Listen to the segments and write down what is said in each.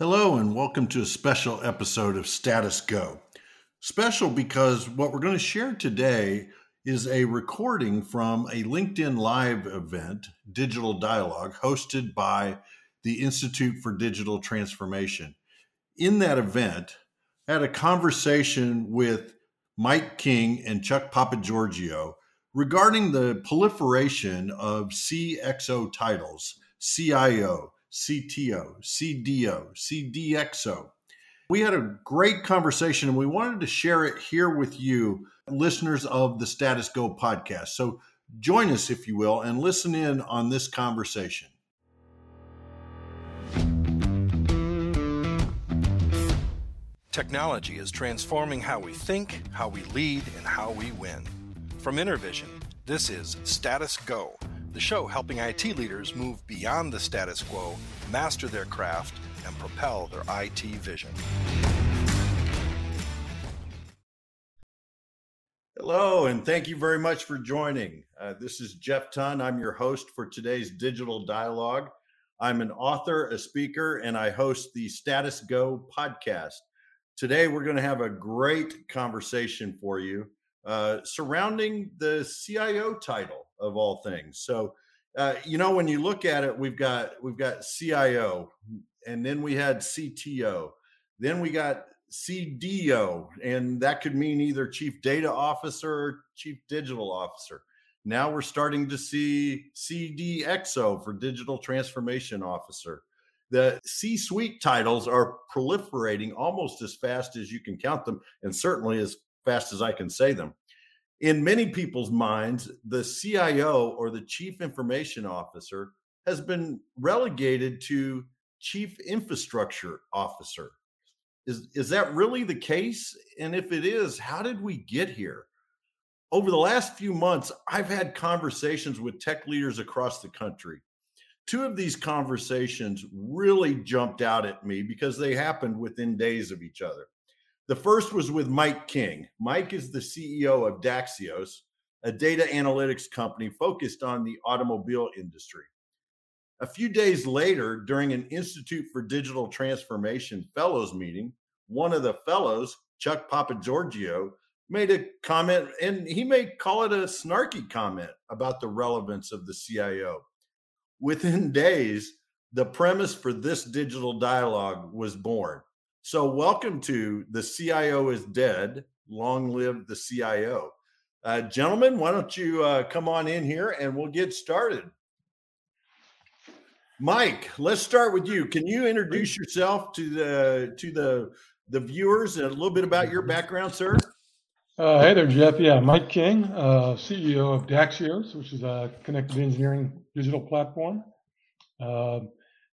Hello, and welcome to a special episode of Status Go. Special because what we're going to share today is a recording from a LinkedIn Live event, Digital Dialogue, hosted by the Institute for Digital Transformation. In that event, I had a conversation with Mike King and Chuck Papageorgiou regarding the proliferation of CXO titles, CIO, CTO, CDO, CDXO. We had a great conversation and we wanted to share it here with you, listeners of the Status Go podcast. So join us, if you will, and listen in on this conversation. Technology is transforming how we think, how we lead, and how we win. From InterVision, this is Status Go the show helping IT leaders move beyond the status quo, master their craft, and propel their IT vision. Hello, and thank you very much for joining. Uh, this is Jeff Ton. I'm your host for today's Digital Dialogue. I'm an author, a speaker, and I host the Status Go podcast. Today, we're going to have a great conversation for you uh, surrounding the CIO title of all things. So, uh, you know, when you look at it, we've got we've got CIO, and then we had CTO, then we got CDO, and that could mean either Chief Data Officer or Chief Digital Officer. Now we're starting to see CDXO for Digital Transformation Officer. The C suite titles are proliferating almost as fast as you can count them, and certainly as fast as I can say them. In many people's minds, the CIO or the chief information officer has been relegated to chief infrastructure officer. Is, is that really the case? And if it is, how did we get here? Over the last few months, I've had conversations with tech leaders across the country. Two of these conversations really jumped out at me because they happened within days of each other. The first was with Mike King. Mike is the CEO of Daxios, a data analytics company focused on the automobile industry. A few days later, during an Institute for Digital Transformation Fellows meeting, one of the fellows, Chuck Papageorgiou, made a comment, and he may call it a snarky comment about the relevance of the CIO. Within days, the premise for this digital dialogue was born. So, welcome to The CIO is Dead. Long live the CIO. Uh, gentlemen, why don't you uh, come on in here and we'll get started. Mike, let's start with you. Can you introduce yourself to the to the the viewers and a little bit about your background, sir? Uh, hey there, Jeff. Yeah, Mike King, uh, CEO of Daxios, which is a connected engineering digital platform. Uh,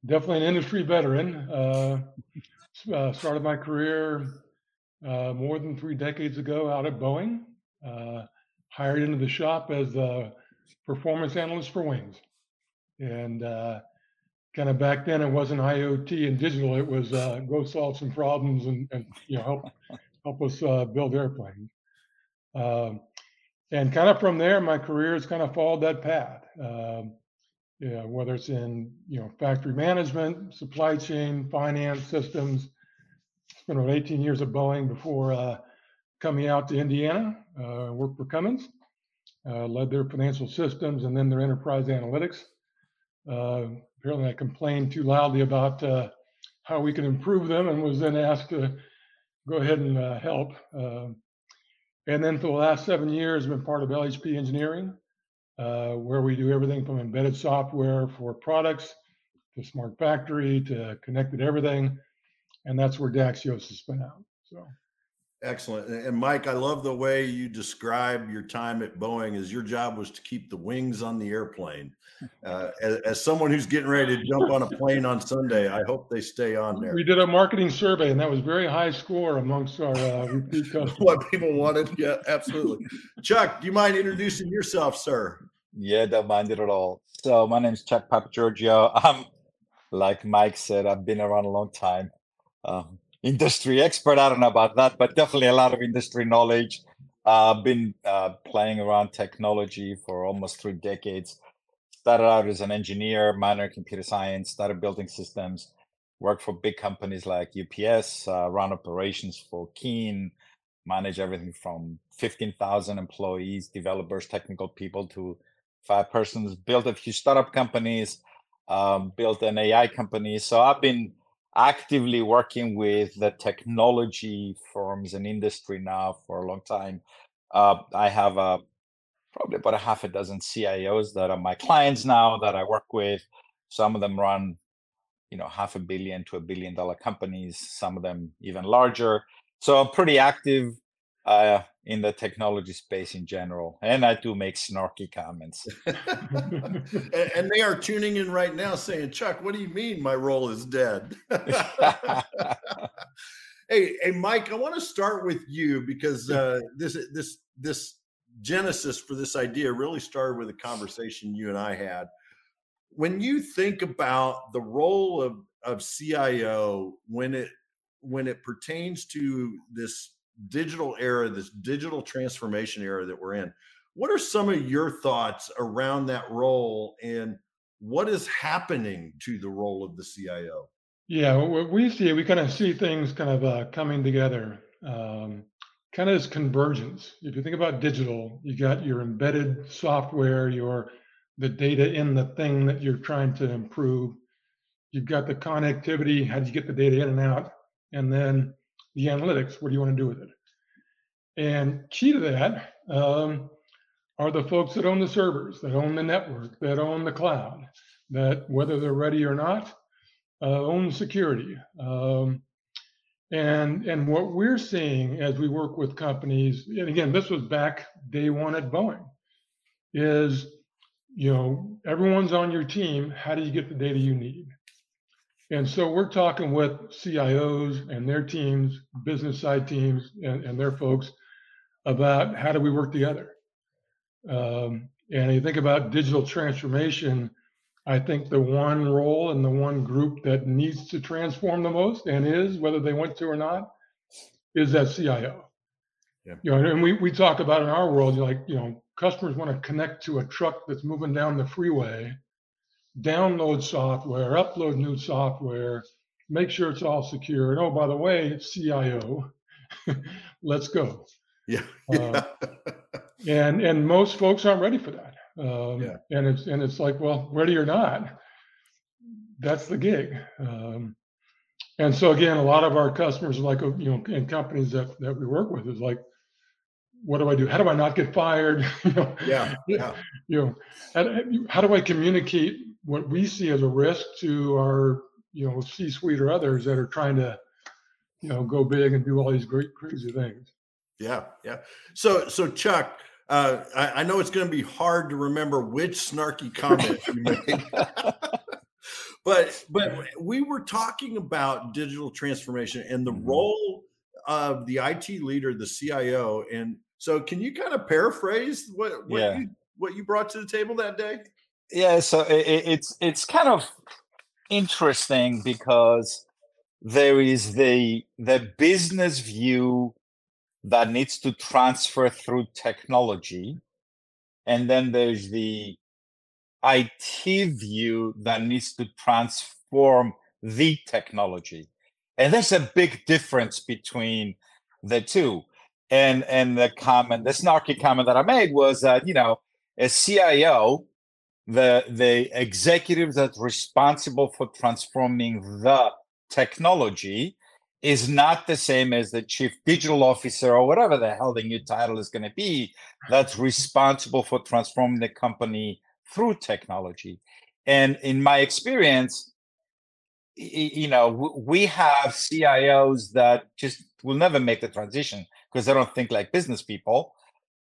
definitely an industry veteran. Uh, started my career uh, more than three decades ago out at Boeing. Uh, hired into the shop as a performance analyst for Wings, and uh, kind of back then it wasn't IoT and digital. It was go solve some problems and, and you know help help us uh, build airplanes. Um, and kind of from there, my career has kind of followed that path. Um, yeah, whether it's in you know factory management, supply chain, finance systems. Spent about 18 years at Boeing before uh, coming out to Indiana. Uh, worked for Cummins, uh, led their financial systems and then their enterprise analytics. Uh, apparently, I complained too loudly about uh, how we could improve them, and was then asked to go ahead and uh, help. and then for the last seven years, been part of LHP Engineering uh, where we do everything from embedded software for products to smart factory to connected everything. And that's where Daxios has been out. So excellent. And Mike, I love the way you describe your time at Boeing as your job was to keep the wings on the airplane. Uh, as, as, someone who's getting ready to jump on a plane on Sunday, I hope they stay on there. We did a marketing survey, and that was very high score amongst our uh, repeat customers. what people wanted, yeah, absolutely. Chuck, do you mind introducing yourself, sir? Yeah, don't mind it at all. So my name is Chuck Papageorgiou. I'm like Mike said, I've been around a long time. Um, industry expert, I don't know about that, but definitely a lot of industry knowledge. I've uh, been uh, playing around technology for almost three decades. Started out as an engineer, minor in computer science, started building systems, work for big companies like UPS, uh, run operations for Keen, manage everything from 15,000 employees, developers, technical people to five persons, built a few startup companies, um, built an AI company. So I've been actively working with the technology firms and industry now for a long time. Uh, I have a, probably about a half a dozen CIOs that are my clients now that I work with. Some of them run, you know, half a billion to a billion dollar companies. Some of them even larger. So I'm pretty active uh, in the technology space in general. And I do make snarky comments. and, they are tuning in right now saying, Chuck, what do you mean my role is dead? hey, hey, Mike, I want to start with you because uh, this this this genesis for this idea really started with a conversation you and I had. When you think about the role of, of CIO when it when it pertains to this digital era, this digital transformation era that we're in. What are some of your thoughts around that role and what is happening to the role of the CIO? Yeah, what we see, we kind of see things kind of uh, coming together, um, kind of as convergence. If you think about digital, you got your embedded software, your the data in the thing that you're trying to improve. You've got the connectivity. How do you get the data in and out? And then the analytics. What do you want to do with it? And key to that um, are the folks that own the servers, that own the network, that own the cloud, that whether they're ready or not, uh, own security. Um, and and what we're seeing as we work with companies, and again, this was back day one at Boeing, is you know everyone's on your team. How do you get the data you need? And so we're talking with CIOs and their teams, business side teams, and, and their folks about how do we work together. Um, and you think about digital transformation, I think the one role and the one group that needs to transform the most and is, whether they want to or not, is that CIO. Yeah. You know, and we, we talk about in our world, like, you know, customers want to connect to a truck that's moving down the freeway download software, upload new software, make sure it's all secure. And oh, by the way, it's CIO. Let's go. Yeah. Uh, and and most folks aren't ready for that. Um, yeah. And it's and it's like, well, ready or not, that's the gig. Um, and so again, a lot of our customers, like you know, and companies that that we work with, is like, what do I do? How do I not get fired? you know, yeah, yeah. You know, how, how do I communicate what we see as a risk to our you know C-suite or others that are trying to you know go big and do all these great crazy things. Yeah, yeah. So so Chuck, uh, I, I know it's going to be hard to remember which snarky comment you made. but but we were talking about digital transformation and the mm-hmm. role of the IT leader, the CIO, and so can you kind of paraphrase what what yeah. you what you brought to the table that day? Yeah so it, it's it's kind of interesting because there is the the business view that needs to transfer through technology and then there's the IT view that needs to transform the technology. And there's a big difference between the two. And and the comment the snarky comment that i made was that you know a cio the the executive that's responsible for transforming the technology is not the same as the chief digital officer or whatever the hell the new title is going to be that's responsible for transforming the company through technology. And in my experience you know we have cios that just will never make the transition because they don't think like business people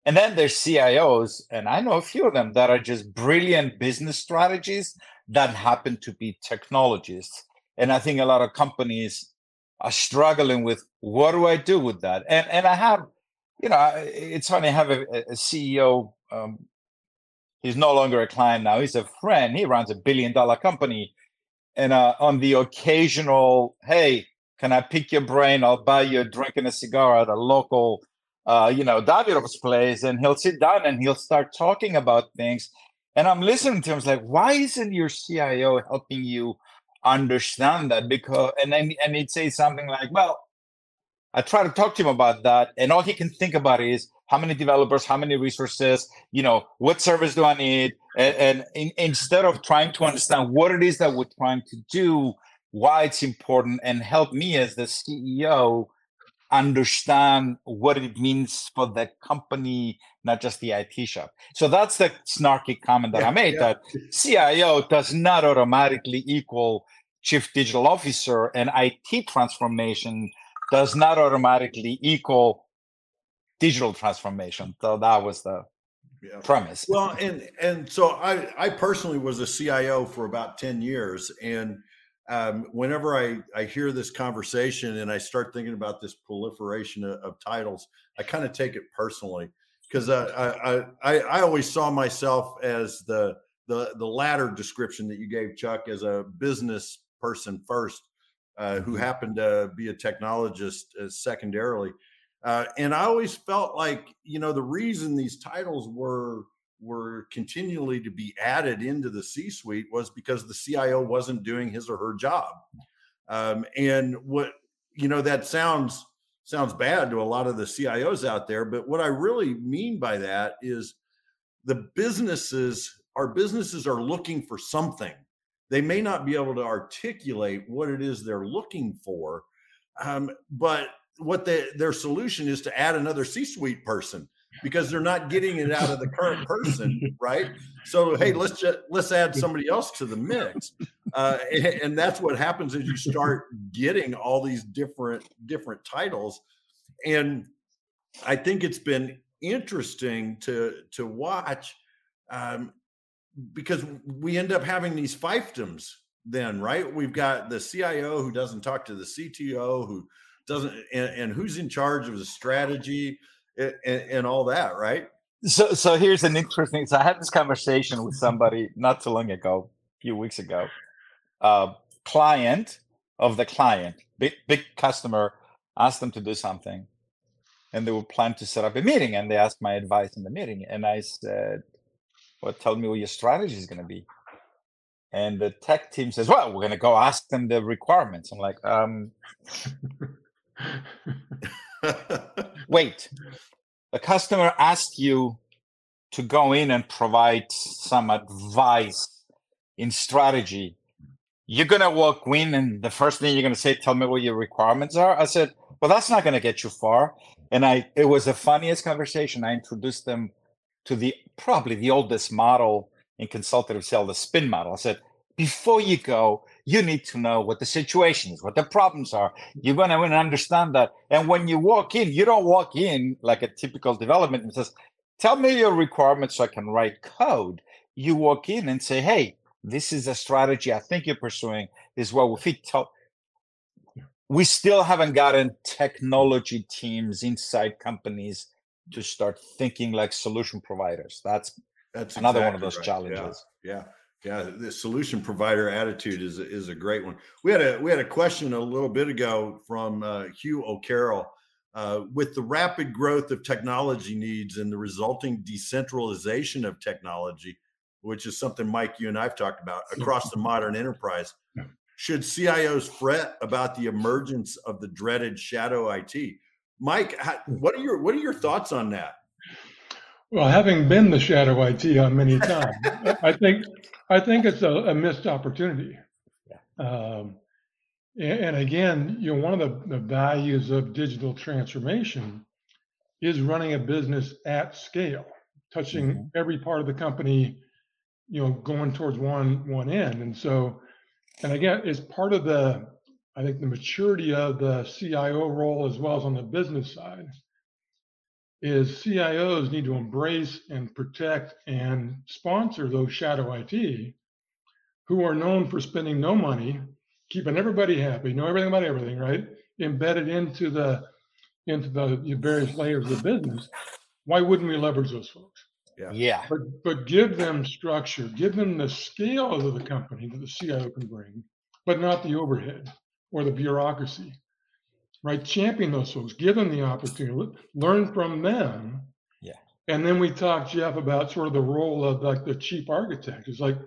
and then there's CIOs, and I know a few of them that are just brilliant business strategies that happen to be technologists. And I think a lot of companies are struggling with what do I do with that? And and I have, you know, it's funny. I have a, a CEO. Um, he's no longer a client now. He's a friend. He runs a billion dollar company, and uh, on the occasional, hey, can I pick your brain? I'll buy you a drink and a cigar at a local uh, you know, Davidoff's plays, and he'll sit down and he'll start talking about things. And I'm listening to him. It's like, why isn't your CIO helping you understand that because and then and he'd say something like, "Well, I try to talk to him about that, and all he can think about is how many developers, how many resources, you know, what service do I need, and, and in, instead of trying to understand what it is that we're trying to do, why it's important, and help me as the CEO understand what it means for the company, not just the IT shop. So that's the snarky comment that Yeah, I made yeah. that CIO does not automatically equal chief digital officer and IT transformation does not automatically equal digital transformation. So that was the Yeah. premise. Well, and and so I I personally was a CIO for about ten years, and um, whenever I I hear this conversation and I start thinking about this proliferation of, of titles, I kind of take it personally because I, I I I always saw myself as the the the latter description that you gave Chuck as a business person first, uh, who happened to be a technologist uh, secondarily. Uh, and I always felt like you know the reason these titles were were continually to be added into the C-suite was because the CIO wasn't doing his or her job. Um, and what you know that sounds sounds bad to a lot of the CIOs out there, but what I really mean by that is the businesses, our businesses are looking for something. They may not be able to articulate what it is they're looking for, um, but what they, their solution is to add another C-suite person because they're not getting it out of the current person, right? So hey, let's just let's add somebody else to the mix, uh, and, and that's what happens as you start getting all these different different titles, and I think it's been interesting to to watch um, because we end up having these fiefdoms. Then right, we've got the CIO who doesn't talk to the CTO who doesn't and, and who's in charge of the strategy and, and all that, right? So, so here's an interesting. So I had this conversation with somebody not too long ago, a few weeks ago. Uh, client of the client, big big customer, asked them to do something, and they were planning to set up a meeting, and they asked my advice in the meeting, and I said, "Well, tell me what your strategy is going to be." And the tech team says, "Well, we're going to go ask them the requirements." I'm like, um, "Wait, the customer asked you to go in and provide some advice in strategy. You're gonna walk in and the first thing you're gonna say, tell me what your requirements are. I said, well, that's not gonna get you far. And I it was the funniest conversation. I introduced them to the probably the oldest model in consultative sales, the spin model. I said, before you go, you need to know what the situation is, what the problems are. You're going to understand that. And when you walk in, you don't walk in like a typical development and says, tell me your requirements so I can write code. You walk in and say, hey, this is a strategy I think you're pursuing. This is what we fit. We still haven't gotten technology teams inside companies to start thinking like solution providers. That's That's another one of those right. Challenges. Yeah. Yeah, the solution provider attitude is is a great one. We had a we had a question a little bit ago from uh, Hugh O'Carroll. Uh, with the rapid growth of technology needs and the resulting decentralization of technology, which is something Mike, you and I've talked about across the modern enterprise, should CIOs fret about the emergence of the dreaded shadow IT? Mike, how, what are your what are your thoughts on that? Well, having been the shadow IT on many times, I think I think it's a, a missed opportunity. Um, and, and again, you know, one of the, the values of digital transformation is running a business at scale, touching Mhm. every part of the company, you know, going towards one one end. And so, and again, it's part of the, I think, the maturity of the CIO role as well as on the business side is CIOs need to embrace and protect and sponsor those shadow IT who are known for spending no money, keeping everybody happy, know everything about everything, right? Embedded into the into the various layers of business. Why wouldn't we leverage those folks? Yeah. yeah. But but give them structure, give them the scale of the company that the CIO can bring, but not the overhead or the bureaucracy. Right? Champion those folks, give them the opportunity, learn from them. Yeah. And then we talked, Jeff, about sort of the role of like the chief architect. It's like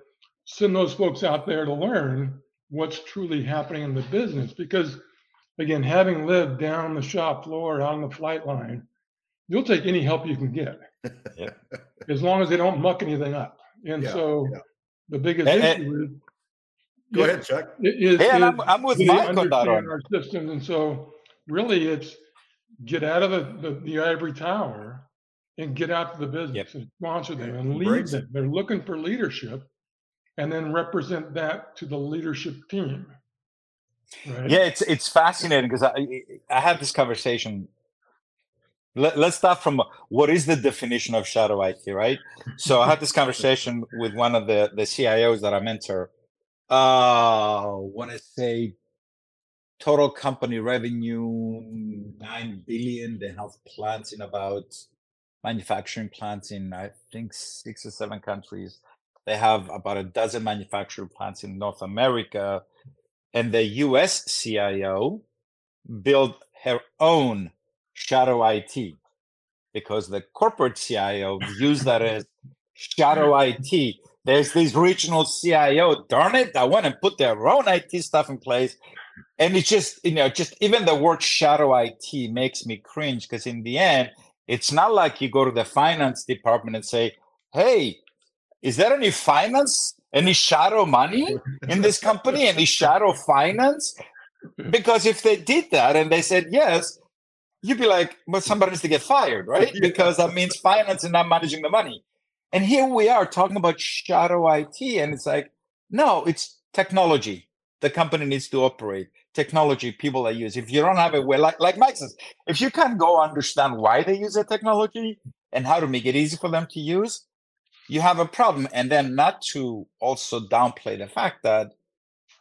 send those folks out there to learn what's truly happening in the business. Because again, having lived down the shop floor on the flight line, you'll take any help you can get, yeah. as long as they don't muck anything up. And yeah, so yeah. the biggest and, issue is Go ahead, Chuck. Is, yeah, is I'm, I'm, with Mike on that. Our systems, and so really, it's get out of the, the, the ivory tower and get out to the business yep. and sponsor them and lead them. They're looking for leadership, and then represent that to the leadership team. Right? Yeah, it's it's fascinating because I I had this conversation. Let, let's start from what is the definition of shadow IT, right? So I had this conversation with one of the the CIOs that I mentor uh want to say total company revenue 9 billion. They have plants in about manufacturing plants in i think six or seven countries. They have about a dozen manufacturing plants in north america. And the us cio built her own shadow it because the corporate cio views that as shadow it there's this regional CIO, darn it, I want to put their own IT stuff in place. And it's just, you know, just even the word shadow IT makes me cringe because in the end, it's not like you go to the finance department and say, hey, is there any finance, any shadow money in this company, any shadow finance? Because if they did that and they said yes, you'd be like, well, somebody needs to get fired, right? Because that means finance and not managing the money. And here we are talking about shadow IT, and it's like, no, it's technology. The company needs to operate technology. People that use. If you don't have it, well, like like Mike says, if you can't go understand why they use the technology and how to make it easy for them to use, you have a problem. And then not to also downplay the fact that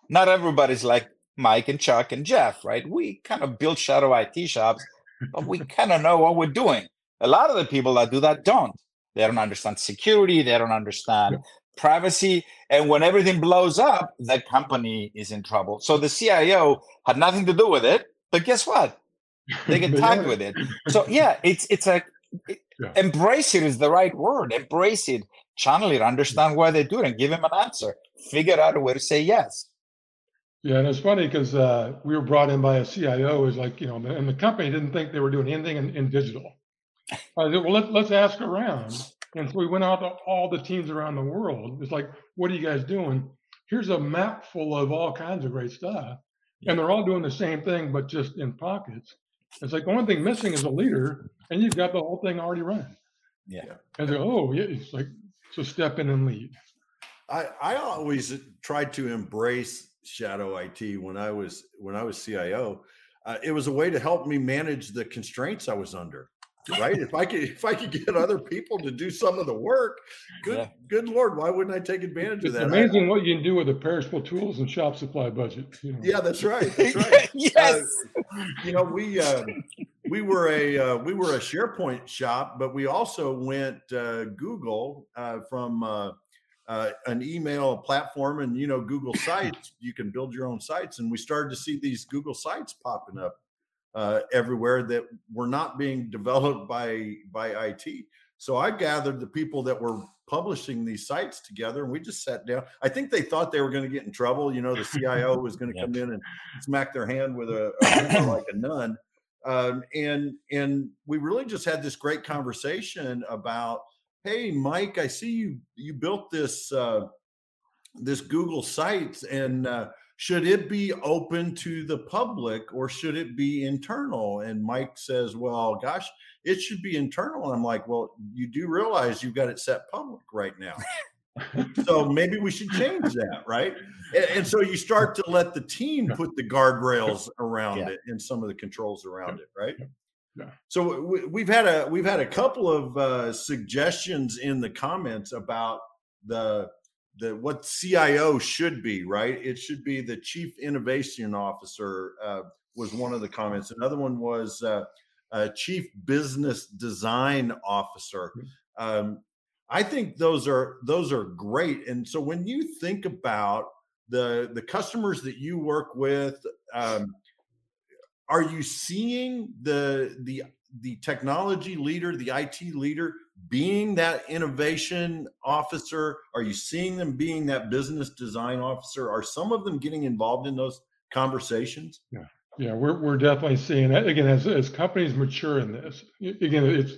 not everybody's like Mike and Chuck and Jeff, right? We kind of build shadow IT shops, but we kind of know what we're doing. A lot of the people that do that don't. They don't understand security. They don't understand privacy. And when everything blows up, the company is in trouble. So the CIO had nothing to do with it. But guess what? They get tagged with it. So yeah, it's it's a it, yeah. embrace it is the right word. Embrace it, channel it, understand why they do it, and give them an answer. Figure out a way to say yes. Yeah, and it's funny because uh, we were brought in by a CIO. Is like you know, and the company didn't think they were doing anything in, in digital. I said, well, let, let's ask around. And so we went out to all the teams around the world. It's like, what are you guys doing? Here's a map full of all kinds of great stuff. And they're all doing the same thing, but just in pockets. It's like the only thing missing is a leader, and you've got the whole thing already running. Yeah. And so, oh, yeah, it's like, so step in and lead. I, I always tried to embrace shadow IT when I was when I was CIO. Uh, it was a way to help me manage the constraints I was under right? if I could if I could get other people to do some of the work, good yeah. good lord, why wouldn't I take advantage it's of that? Amazing I, what you can do with a perishable tools and shop supply budget. You know. Yeah, that's right. That's right. yes. Uh, you know, we uh, we were a uh, we were a SharePoint shop, but we also went uh, Google uh, from uh, an email platform, and you know, Google Sites. You can build your own sites, and we started to see these Google Sites popping up uh, everywhere that were not being developed by by IT. So I gathered the people that were publishing these sites together, and we just sat down. I think they thought they were going to get in trouble. You know, the CIO was going to come in and smack their hand with a, a like a nun. Um, and and we really just had this great conversation about, hey, Mike, I see you you built this uh, this Google Sites, and uh, should it be open to the public or should it be internal? And Mike says, well, gosh, it should be internal. And I'm like, well, you do realize you've got it set public right now. so maybe we should change that, right? And, and, so you start to let the team put the guardrails around yeah. it and some of the controls around it, right? Yeah. So we, have had a we've had a couple of uh, suggestions in the comments about the the what CIO should be, right? It should be the chief innovation officer. Uh, was one of the comments. Another one was uh, chief business design officer. Hmm. Um, I think those are those are great. And so when you think about the the customers that you work with, um, are you seeing the the the technology leader, the IT leader, being that innovation officer? Are you seeing them being that business design officer? Are some of them getting involved in those conversations? Yeah, yeah, we're we're definitely seeing that again as as companies mature in this. Again, it's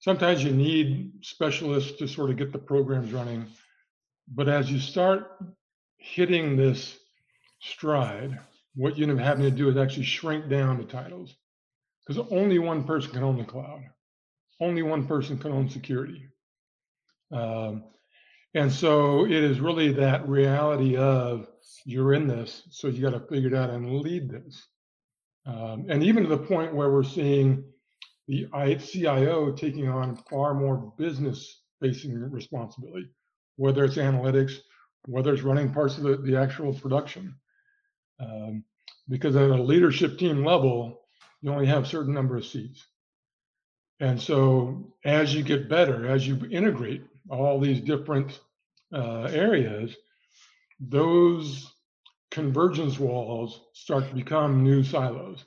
sometimes you need specialists to sort of get the programs running, but as you start hitting this stride, what you end up having to do is actually shrink down the titles because only one person can own the cloud. Only one person can own security. Um, and so it is really that reality of you're in this, so you got to figure it out and lead this. Um, and even to the point where we're seeing the CIO taking on far more business facing responsibility, whether it's analytics, whether it's running parts of the, the actual production. Um, because at a leadership team level, you only have a certain number of seats. And so as you get better, as you integrate all these different uh, areas, those convergence walls start to become new silos.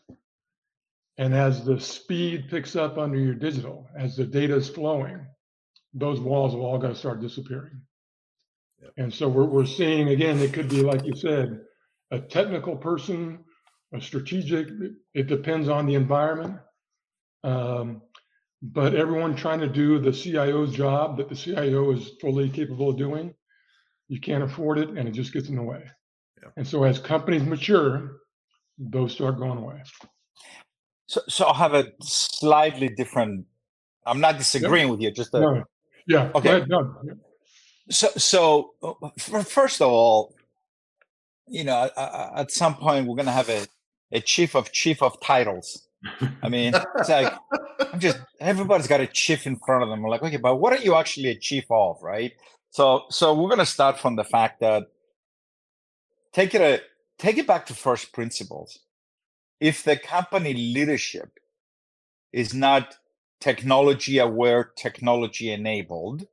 And as the speed picks up under your digital, as the data is flowing, those walls will all got to start disappearing. Yep. And so we're, we're seeing, again, it could be, like you said, a technical person, a strategic, it depends on the environment. Um, but everyone trying to do the CIO's job that the CIO is fully capable of doing, you can't afford it and it just gets in the way. Yeah. And so as companies mature, those start going away. So, so I'll have a slightly different. I'm not disagreeing with you. Just a, no. yeah. Okay. No. So, so uh, first of all, you know, at some point we're going to have a, a chief of chief of titles. I mean, it's like I'm just everybody's got a chief in front of them. We're like, okay, but what are you actually a chief of, right? So, so we're to start from the fact that take it a take it back to first principles if the company leadership is not technology aware, technology enabled,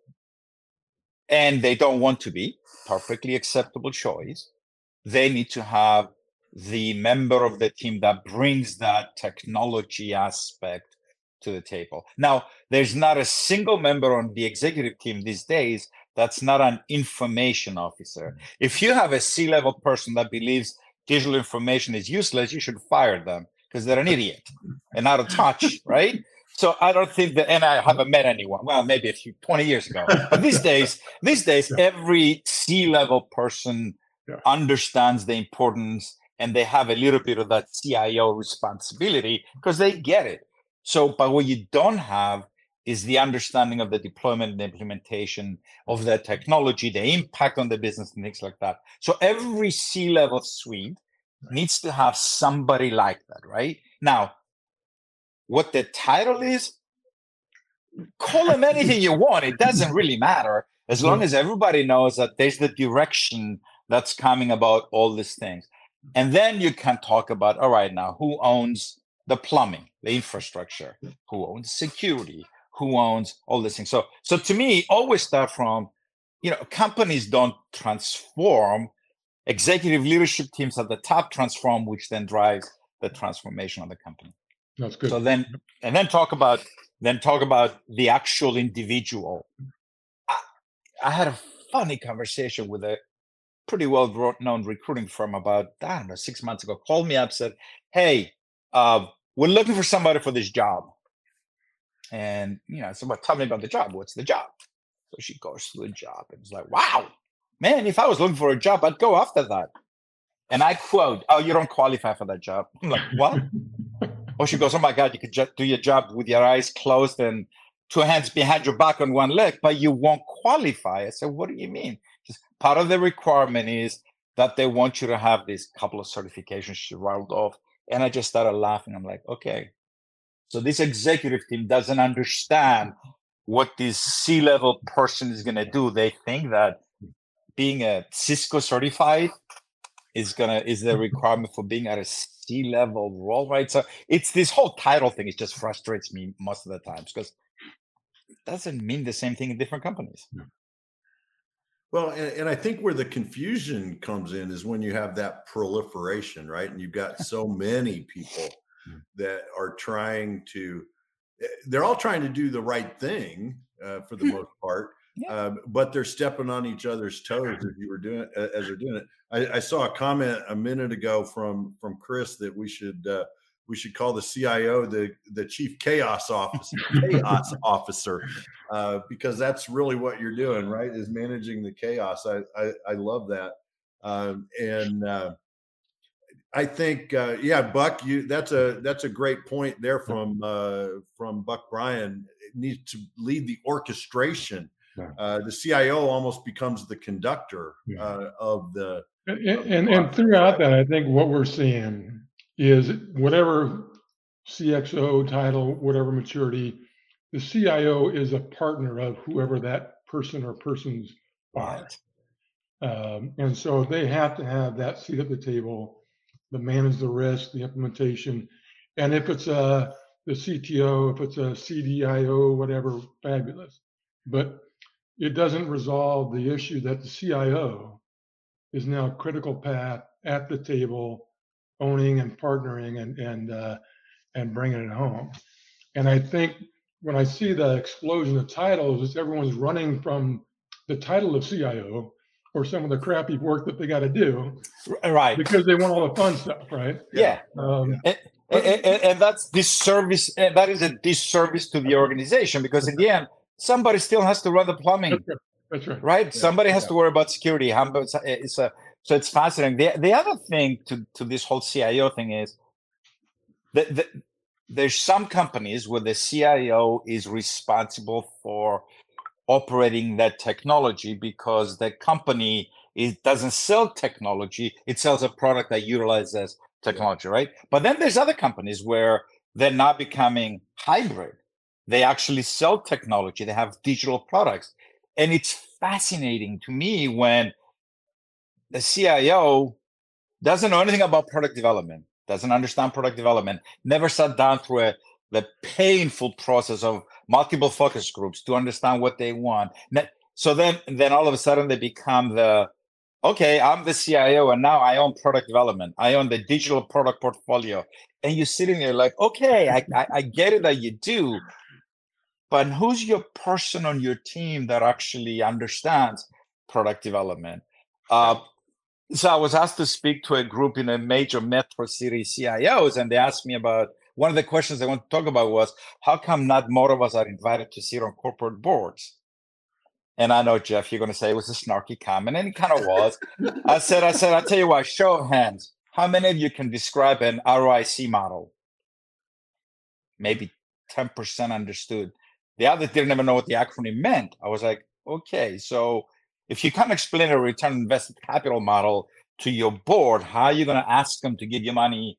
and they don't want to be, perfectly acceptable choice, they need to have the member of the team that brings that technology aspect to the table. Now, there's not a single member on the executive team these days that's not an information officer. Mm. If you have a C level person that believes digital information is useless, you should fire them because they're an idiot and out of touch, right? So I don't think that, and I haven't met anyone. Well, maybe a few twenty years ago, but these days, these days, yeah. every C-level person yeah. understands the importance, and they have a little bit of that CIO responsibility because they get it. So, but what you don't have is the understanding of the deployment and implementation of the technology, the impact on the business, and things like that. So every C level suite needs to have somebody like that, right? Now, what the title is, call them anything you want. It doesn't really matter as long as everybody knows that there's the direction that's coming about all these things. And then you can talk about, all right, now who owns the plumbing, the infrastructure, who owns security, who owns all these things. So, so to me, always start from, you know, companies don't transform. Executive leadership teams at the top transform, which then drives the transformation of the company. That's good. So then, and then talk about then talk about the actual individual. I, I had a funny conversation with a pretty well known recruiting firm about I don't know six months ago. Called me up, said, "Hey, uh, we're looking for somebody for this job." And, you know, said, tell me about the job. What's the job? So she goes to the job and it's like, wow, man, if I was looking for a job, I'd go after that. And I quote, oh, you don't qualify for that job. I'm like, what? oh, she goes, oh my God, you could just do your job with your eyes closed and two hands behind your back on one leg, but you won't qualify. I said, what do you mean? Part of the requirement is that they want you to have these couple of certifications she rolled off. And I just started laughing. I'm like, okay, so this executive team doesn't understand what this C-level person is going to do. They think that being a Cisco certified is gonna is the mm-hmm. requirement for being at a C-level role, right? So it's this whole title thing. It just frustrates me most of the times because it doesn't mean the same thing in different companies. Well, and, and, I think where the confusion comes in is when you have that proliferation, right? And you've got so many people Hmm. that are trying to they're all trying to do the right thing uh, for the most part. Yeah. Uh, but they're stepping on each other's toes as you were doing as they're doing it. I, I, saw a comment a minute ago from from Chris that we should uh, we should call the CIO the the chief chaos officer chaos officer uh, because that's really what you're doing, right? Is managing the chaos. I I, I love that, um, and uh, I think uh, yeah, Buck, you that's a that's a great point there from uh, from Buck Bryan. It needs to lead the orchestration uh, the CIO almost becomes the conductor uh, of the. And, and, and throughout that, I think what we're seeing is whatever CXO title, whatever maturity, the CIO is a partner of whoever that person or persons are. Um, and so they have to have that seat at the table, to manage the risk, the implementation. And if it's a the CTO, if it's a CDIO, whatever, fabulous. But it doesn't resolve the issue that the CIO is now critical path at the table, owning and partnering and and uh, and bringing it home. And I think when I see the explosion of titles, it's everyone's running from the title of CIO or some of the crappy work that they got to do, right? Because they want all the fun stuff, right? Yeah. Um, and, and, and, that's disservice. That is a disservice to the organization because in the end, somebody still has to run the plumbing. That's right. That's right. right? Yeah. Somebody has yeah. to worry about security. It's a, so it's fascinating. The, the other thing to, to this whole CIO thing is that the, there's some companies where the CIO is responsible for operating that technology because the company it doesn't sell technology; it sells a product that utilizes technology, right? But then there's other companies where they're now becoming hybrid, they actually sell technology, they have digital products. And it's fascinating to me when the CIO doesn't know anything about product development, doesn't understand product development, never sat down through a, the painful process of multiple focus groups to understand what they want. So then, then all of a sudden they become the okay, I'm the CIO and now I own product development. I own the digital product portfolio. And you're sitting there like, okay, I, I, I get it that you do, but who's your person on your team that actually understands product development? Uh, so I was asked to speak to a group in a major metro city CIOs, and they asked me about one of the questions they want to talk about was how come not more of us are invited to sit on corporate boards? And I know Jeff, you're going to say it was a snarky comment, and it kind of was. I said, I said, I'll tell you what, show of hands, how many of you can describe an ROIC model? Maybe 10% understood. The others didn't even know what the acronym meant. I was like, okay, so if you can't explain a return invested capital model to your board, how are you going to ask them to give you money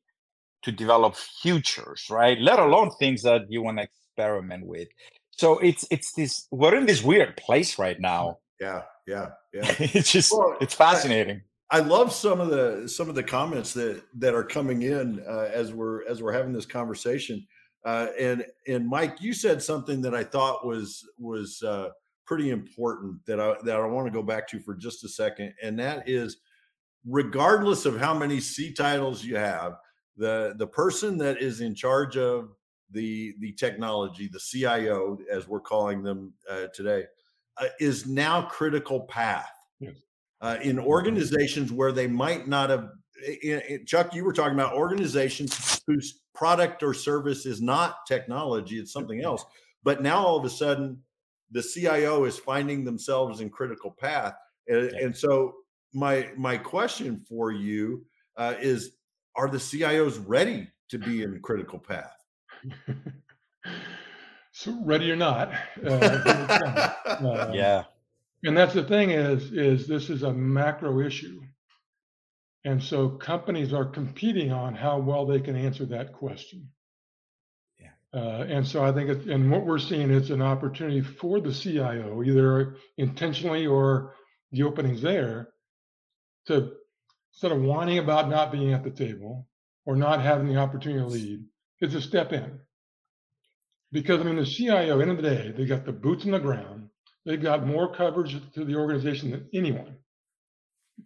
to develop futures, right? Let alone things that you want to experiment with. So it's it's this we're in this weird place right now. Yeah, yeah, yeah. it's just well, it's fascinating. I, I, love some of the some of the comments that that are coming in uh, as we're as we're having this conversation. Uh, and and Mike, you said something that I thought was was uh, pretty important that I that I want to go back to for just a second, and that is, regardless of how many C titles you have, the the person that is in charge of the the technology, the CIO, as we're calling them uh, today, uh, is now critical path. Yes. Uh, in mm-hmm. organizations where they might not have in, in, Chuck, you were talking about organizations whose product or service is not technology, it's something else. But now all of a sudden, the CIO is finding themselves in critical path. And, and so my my question for you uh, is are the CIOs ready to be in critical path? so ready or not. Uh, uh, yeah. And that's the thing is is this is a macro issue. And so companies are competing on how well they can answer that question. Uh, and so I think, it, and what we're seeing is an opportunity for the CIO, either intentionally or the openings there, to instead of whining about not being at the table or not having the opportunity to lead, is to step in. Because I mean, the CIO, end of the day, they got the boots on the ground. They've got more coverage to the organization than anyone,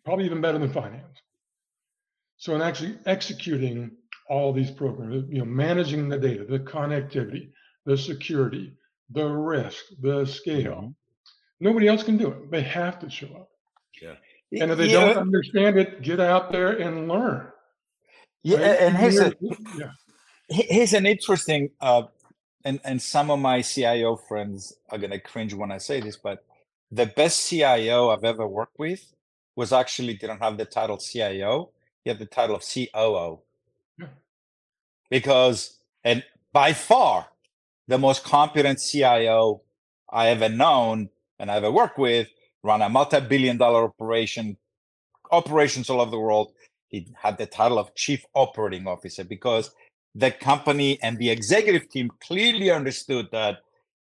probably even better than finance. So in actually executing all these programs, you know, managing the data, the connectivity, the security, the risk, the scale. Mm-hmm. Nobody else can do it. They have to show up. Yeah. And if they Yeah, don't understand it, get out there and learn. yeah, right? and here's a, yeah. Here's an interesting, uh, and and some of my CIO friends are gonna cringe when I say this, but the best CIO I've ever worked with was actually didn't have the title CIO; he had the title of COO. Because, and by far, the most competent CIO I ever known and I ever worked with ran a multi-billion-dollar operation, operations all over the world. He had the title of Chief Operating Officer because the company and the executive team clearly understood that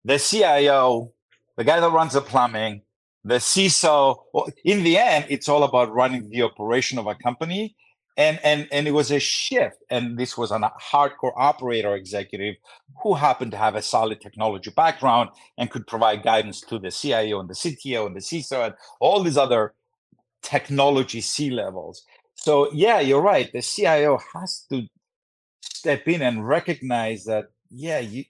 the CIO, the guy that runs the plumbing, the CISO, in the end, it's all about running the operation of a company. And, and, and it was a shift. And this was a hardcore operator executive who happened to have a solid technology background and could provide guidance to the CIO and the CTO and the CISO and all these other technology C levels. So, yeah, you're right. The CIO has to step in and recognize that yeah you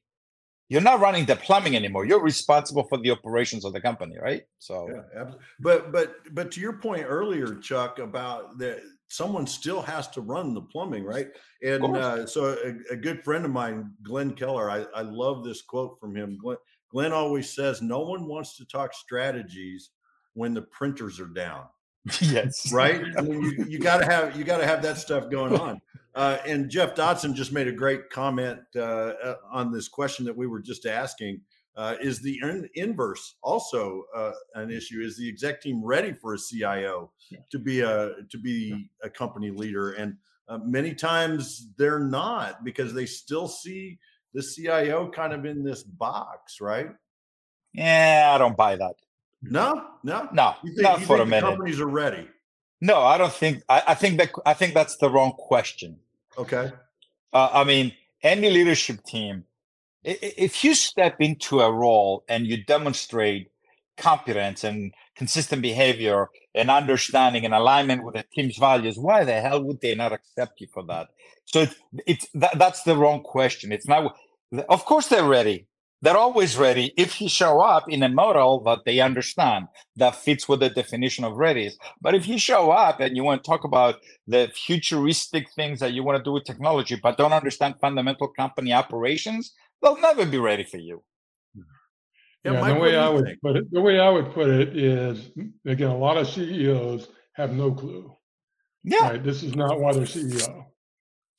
you're not running the plumbing anymore you're responsible for the operations of the company right so Yeah, but but but to your point earlier, Chuck, about that someone still has to run the plumbing, right? And uh, so a, a good friend of mine, Glenn Keller, I, I love this quote from him. Glenn, Glenn always says, "No one wants to talk strategies when the printers are down." yes right? I mean, you, you got to have you got to have that stuff going on. Uh, and Jeff Dotson just made a great comment uh, uh, on this question that we were just asking. Uh, is the in- inverse also uh, an issue? Is the exec team ready for a CIO to be a to be a company leader? And uh, many times they're not because they still see the CIO kind of in this box, right? yeah i don't buy that No, no, no You think, not you for a the minute companies are ready? no i don't think I, I think that i think that's the wrong question Okay. uh, i mean any leadership team if you step into a role and you demonstrate competence and consistent behavior and understanding and alignment with the team's values why the hell would they not accept you for that? So it's, it's that, that's the wrong question. It's not of course they're ready. They're always ready if you show up in a model that they understand that fits with the definition of ready but if you show up and you want to talk about the futuristic things that you want to do with technology but don't understand fundamental company operations they'll never be ready for you Yeah, Yeah, Mike, the way I would think? put it, the way I would put it is, again, a lot of CEOs have no clue. yeah Right, this is not why they're CEO.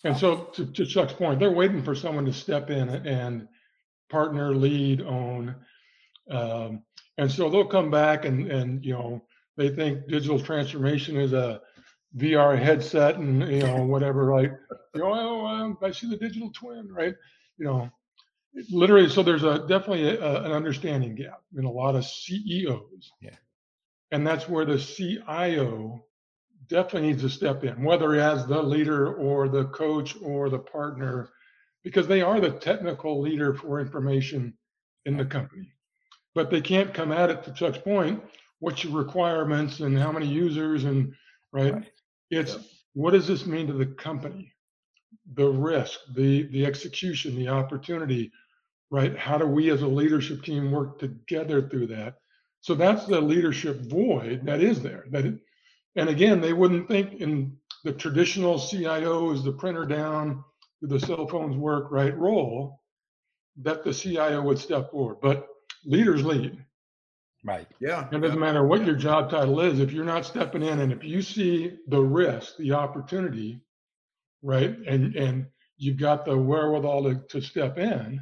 And so, to, to Chuck's point, they're waiting for someone to step in and partner, lead, own. Um, and so they'll come back and and you know they think digital transformation is a VR headset and you know whatever, right? You know, oh, um, I see the digital twin, right? You know, literally. So there's a definitely a, an understanding gap in a lot of CEOs. Yeah. And that's where the CIO definitely needs to step in, whether as the leader or the coach or the partner, because they are the technical leader for information in the company. But they can't come at it to Chuck's point. What's your requirements and how many users and right? Right. It's Yep. what does this mean to the company? The risk, the the execution, the opportunity, right? How do we as a leadership team work together through that? So that's the leadership void that is there. That it, and again, they wouldn't think in the traditional CIO is the printer down, do the cell phones work, right? Role that the CIO would step forward. But leaders lead. right Yeah. It doesn't matter what your job title is, if you're not stepping in and if you see the risk, the opportunity, right, and and you've got the wherewithal to, to step in,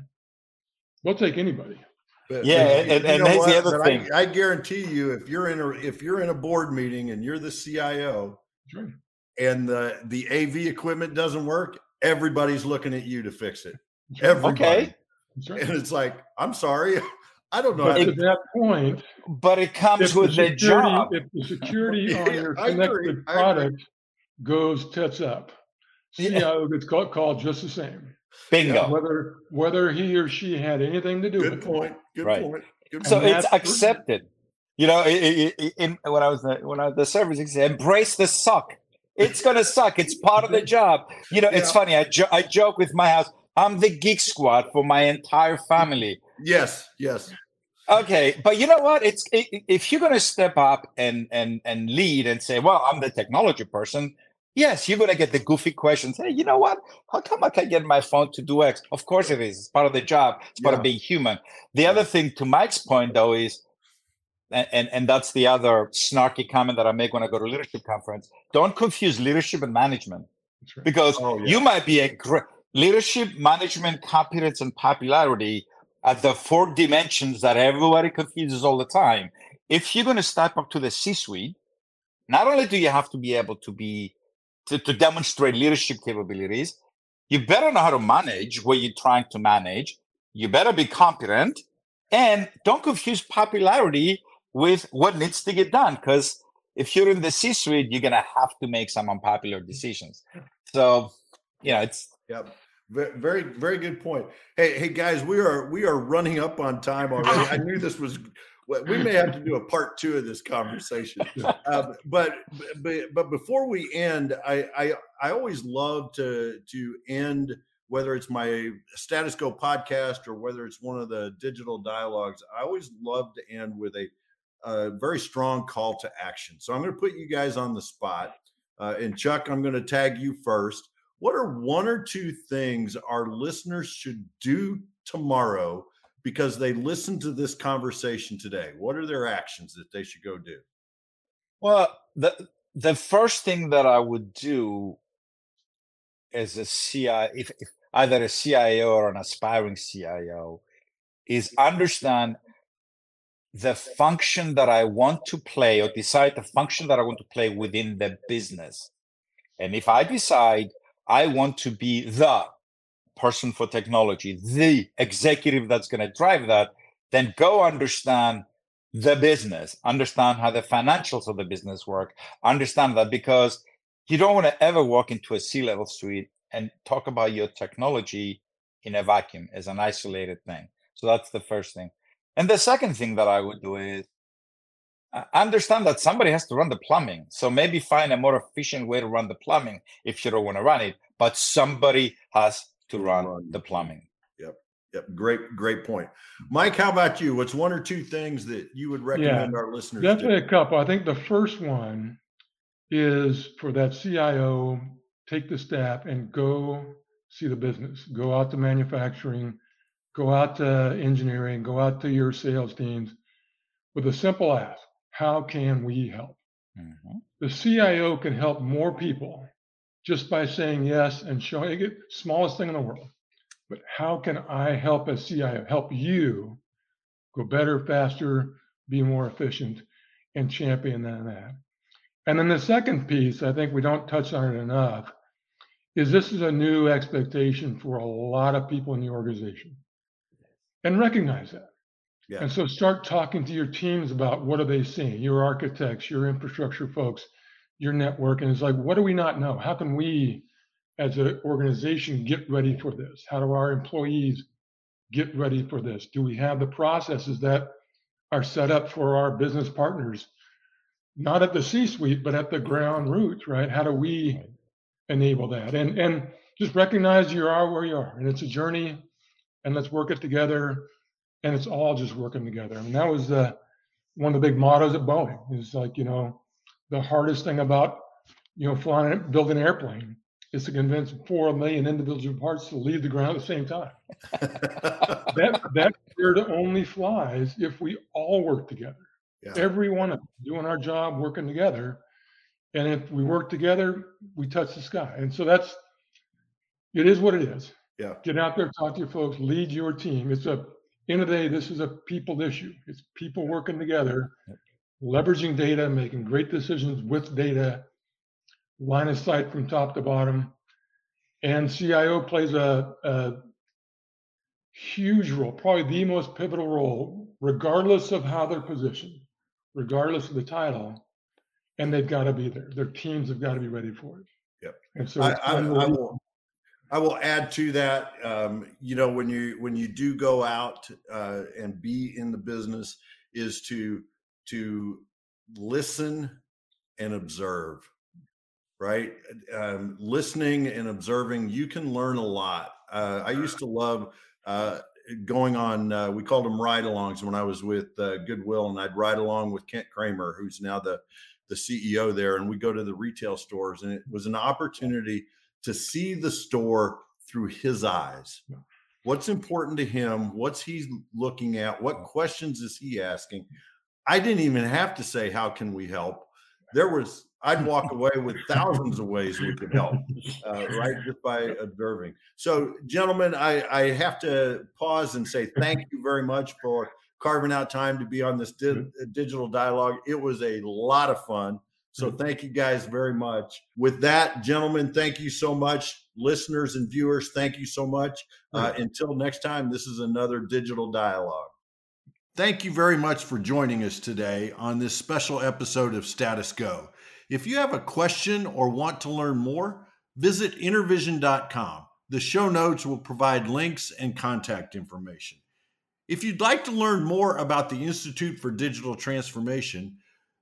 they'll take anybody. But- Yeah, but and- you and- and know here's the other But thing. I, I guarantee you, if you're in a if you're in a board meeting and you're the CIO Sure. and the the AV equipment doesn't work, everybody's looking at you to fix it. Everybody. Okay. That's right. And it's like, I'm sorry, I don't know But how to to. that point, but it comes if the with the security, job if the security on your connected agree. product goes tits up, Yeah. Gets called, called just the same, bingo whether whether he or she had anything to do Good with it. point. Good Right. point. Good so point. it's that's- accepted you know i- i- i- in, when i was the, when i was the service it said embrace the suck it's gonna suck it's part of the job you know it's funny I, jo- I joke with my house I'm the geek squad for my entire family. Yes, yes. Okay, but you know what? It's it, if you're going to step up and and and lead and say, "Well, I'm the technology person," yes, you're going to get the goofy questions. Hey, you know what? How come I can't get my phone to do X? Of course it is. It's part of the job. It's part yeah. of being human. The yeah. other thing, to Mike's point, though, is and, and and that's the other snarky comment that I make when I go to leadership conference. Don't confuse leadership and management, right. because oh, yeah. you might be a great leadership, management, competence, and popularity at the four dimensions that everybody confuses all the time. If you're going to step up to the C-suite, not only do you have to be able to be to, to demonstrate leadership capabilities, you better know how to manage what you're trying to manage. You better be competent, and don't confuse popularity with what needs to get done. Because if you're in the C-suite, you're going to have to make some unpopular decisions. So, you know, it's Yep. Very, very good point. Hey, hey guys, we are we are running up on time already. I knew this was. We may have to do a part two of this conversation, uh, but but but before we end, I, I I always love to to end whether it's my status go podcast or whether it's one of the digital dialogues. I always love to end with a, a very strong call to action. So I'm going to put you guys on the spot, uh, and Chuck, I'm going to tag you first what are one or two things our listeners should do tomorrow because they listened to this conversation today? What are their actions that they should go do? Well, the the first thing that I would do as a CIO, if, if either a CIO or an aspiring CIO, is understand the function that I want to play or decide the function that I want to play within the business. And if I decide I want to be the person for technology, the executive that's going to drive that, then go understand the business, understand how the financials of the business work, understand that because you don't want to ever walk into a C level suite and talk about your technology in a vacuum as an isolated thing. So that's the first thing. And the second thing that I would do is understand that somebody has to run the plumbing. So maybe find a more efficient way to run the plumbing if you don't want to run it, but somebody has to run, run. the plumbing. Yep. Yep. Great, great point. Mike, how about you? What's one or two things that you would recommend yeah, our listeners? Definitely do? a couple. I think the first one is for that CIO, take the staff and go see the business, go out to manufacturing, go out to engineering, go out to your sales teams with a simple ask how can we help? Mm-hmm. The CIO can help more people just by saying yes and showing it, smallest thing in the world. But how can I help as CIO, help you go better, faster, be more efficient, and champion that? And then the second piece, I think we don't touch on it enough, is this is a new expectation for a lot of people in the organization. And recognize that. Yeah. And so start talking to your teams about what are they seeing, your architects, your infrastructure folks, your network. And it's like, what do we not know? How can we as an organization get ready for this? How do our employees get ready for this? Do we have the processes that are set up for our business partners? Not at the C-suite, but at the ground roots, right? How do we enable that? And and just recognize you are where you are, and it's a journey, and let's work it together and it's all just working together. I mean, that was uh, one of the big mottos at Boeing. Is like you know, the hardest thing about you know flying, building an airplane is to convince four million individual parts to leave the ground at the same time. that that bird only flies if we all work together. Yeah. Every one of us doing our job, working together. And if we work together, we touch the sky. And so that's it is what it is. Yeah. Get out there, talk to your folks, lead your team. It's a end of the day, this is a people issue. It's people working together, leveraging data, making great decisions with data, line of sight from top to bottom. And CIO plays a, a huge role, probably the most pivotal role, regardless of how they're positioned, regardless of the title. And they've got to be there. Their teams have got to be ready for it. Yep. And so I, I, I, will, I will add to that. Um, you know, when you when you do go out uh, and be in the business, is to to listen and observe. Right, um, listening and observing, you can learn a lot. Uh, I used to love uh, going on. Uh, we called them ride-alongs when I was with uh, Goodwill, and I'd ride along with Kent Kramer, who's now the the CEO there, and we go to the retail stores, and it was an opportunity to see the store through his eyes. What's important to him? What's he looking at? What questions is he asking? I didn't even have to say, "How can we help?" There was I'd walk away with thousands of ways we could help, uh, right? Just by observing. So, gentlemen, I, I have to pause and say thank you very much for carving out time to be on this di- uh, digital dialogue. It was a lot of fun. So, thank you guys very much. With that, gentlemen, thank you so much. Listeners and viewers, thank you so much. Uh, until next time, this is another digital dialogue. Thank you very much for joining us today on this special episode of Status Go. If you have a question or want to learn more, visit intervision.com. The show notes will provide links and contact information. If you'd like to learn more about the Institute for Digital Transformation,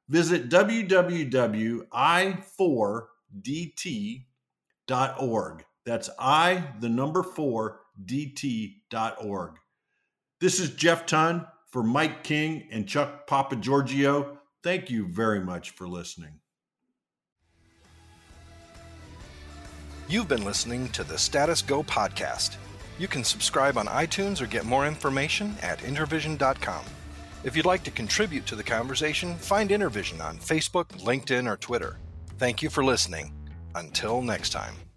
visit www.i4dt.org. That's I, the number four, dt.org. This is Jeff Ton for Mike King and Chuck Papageorgiou. Thank you very much for listening. You've been listening to the Status Go podcast. You can subscribe on iTunes or get more information at intervision.com. If you'd like to contribute to the conversation, find Intervision on Facebook, LinkedIn, or Twitter. Thank you for listening. Until next time.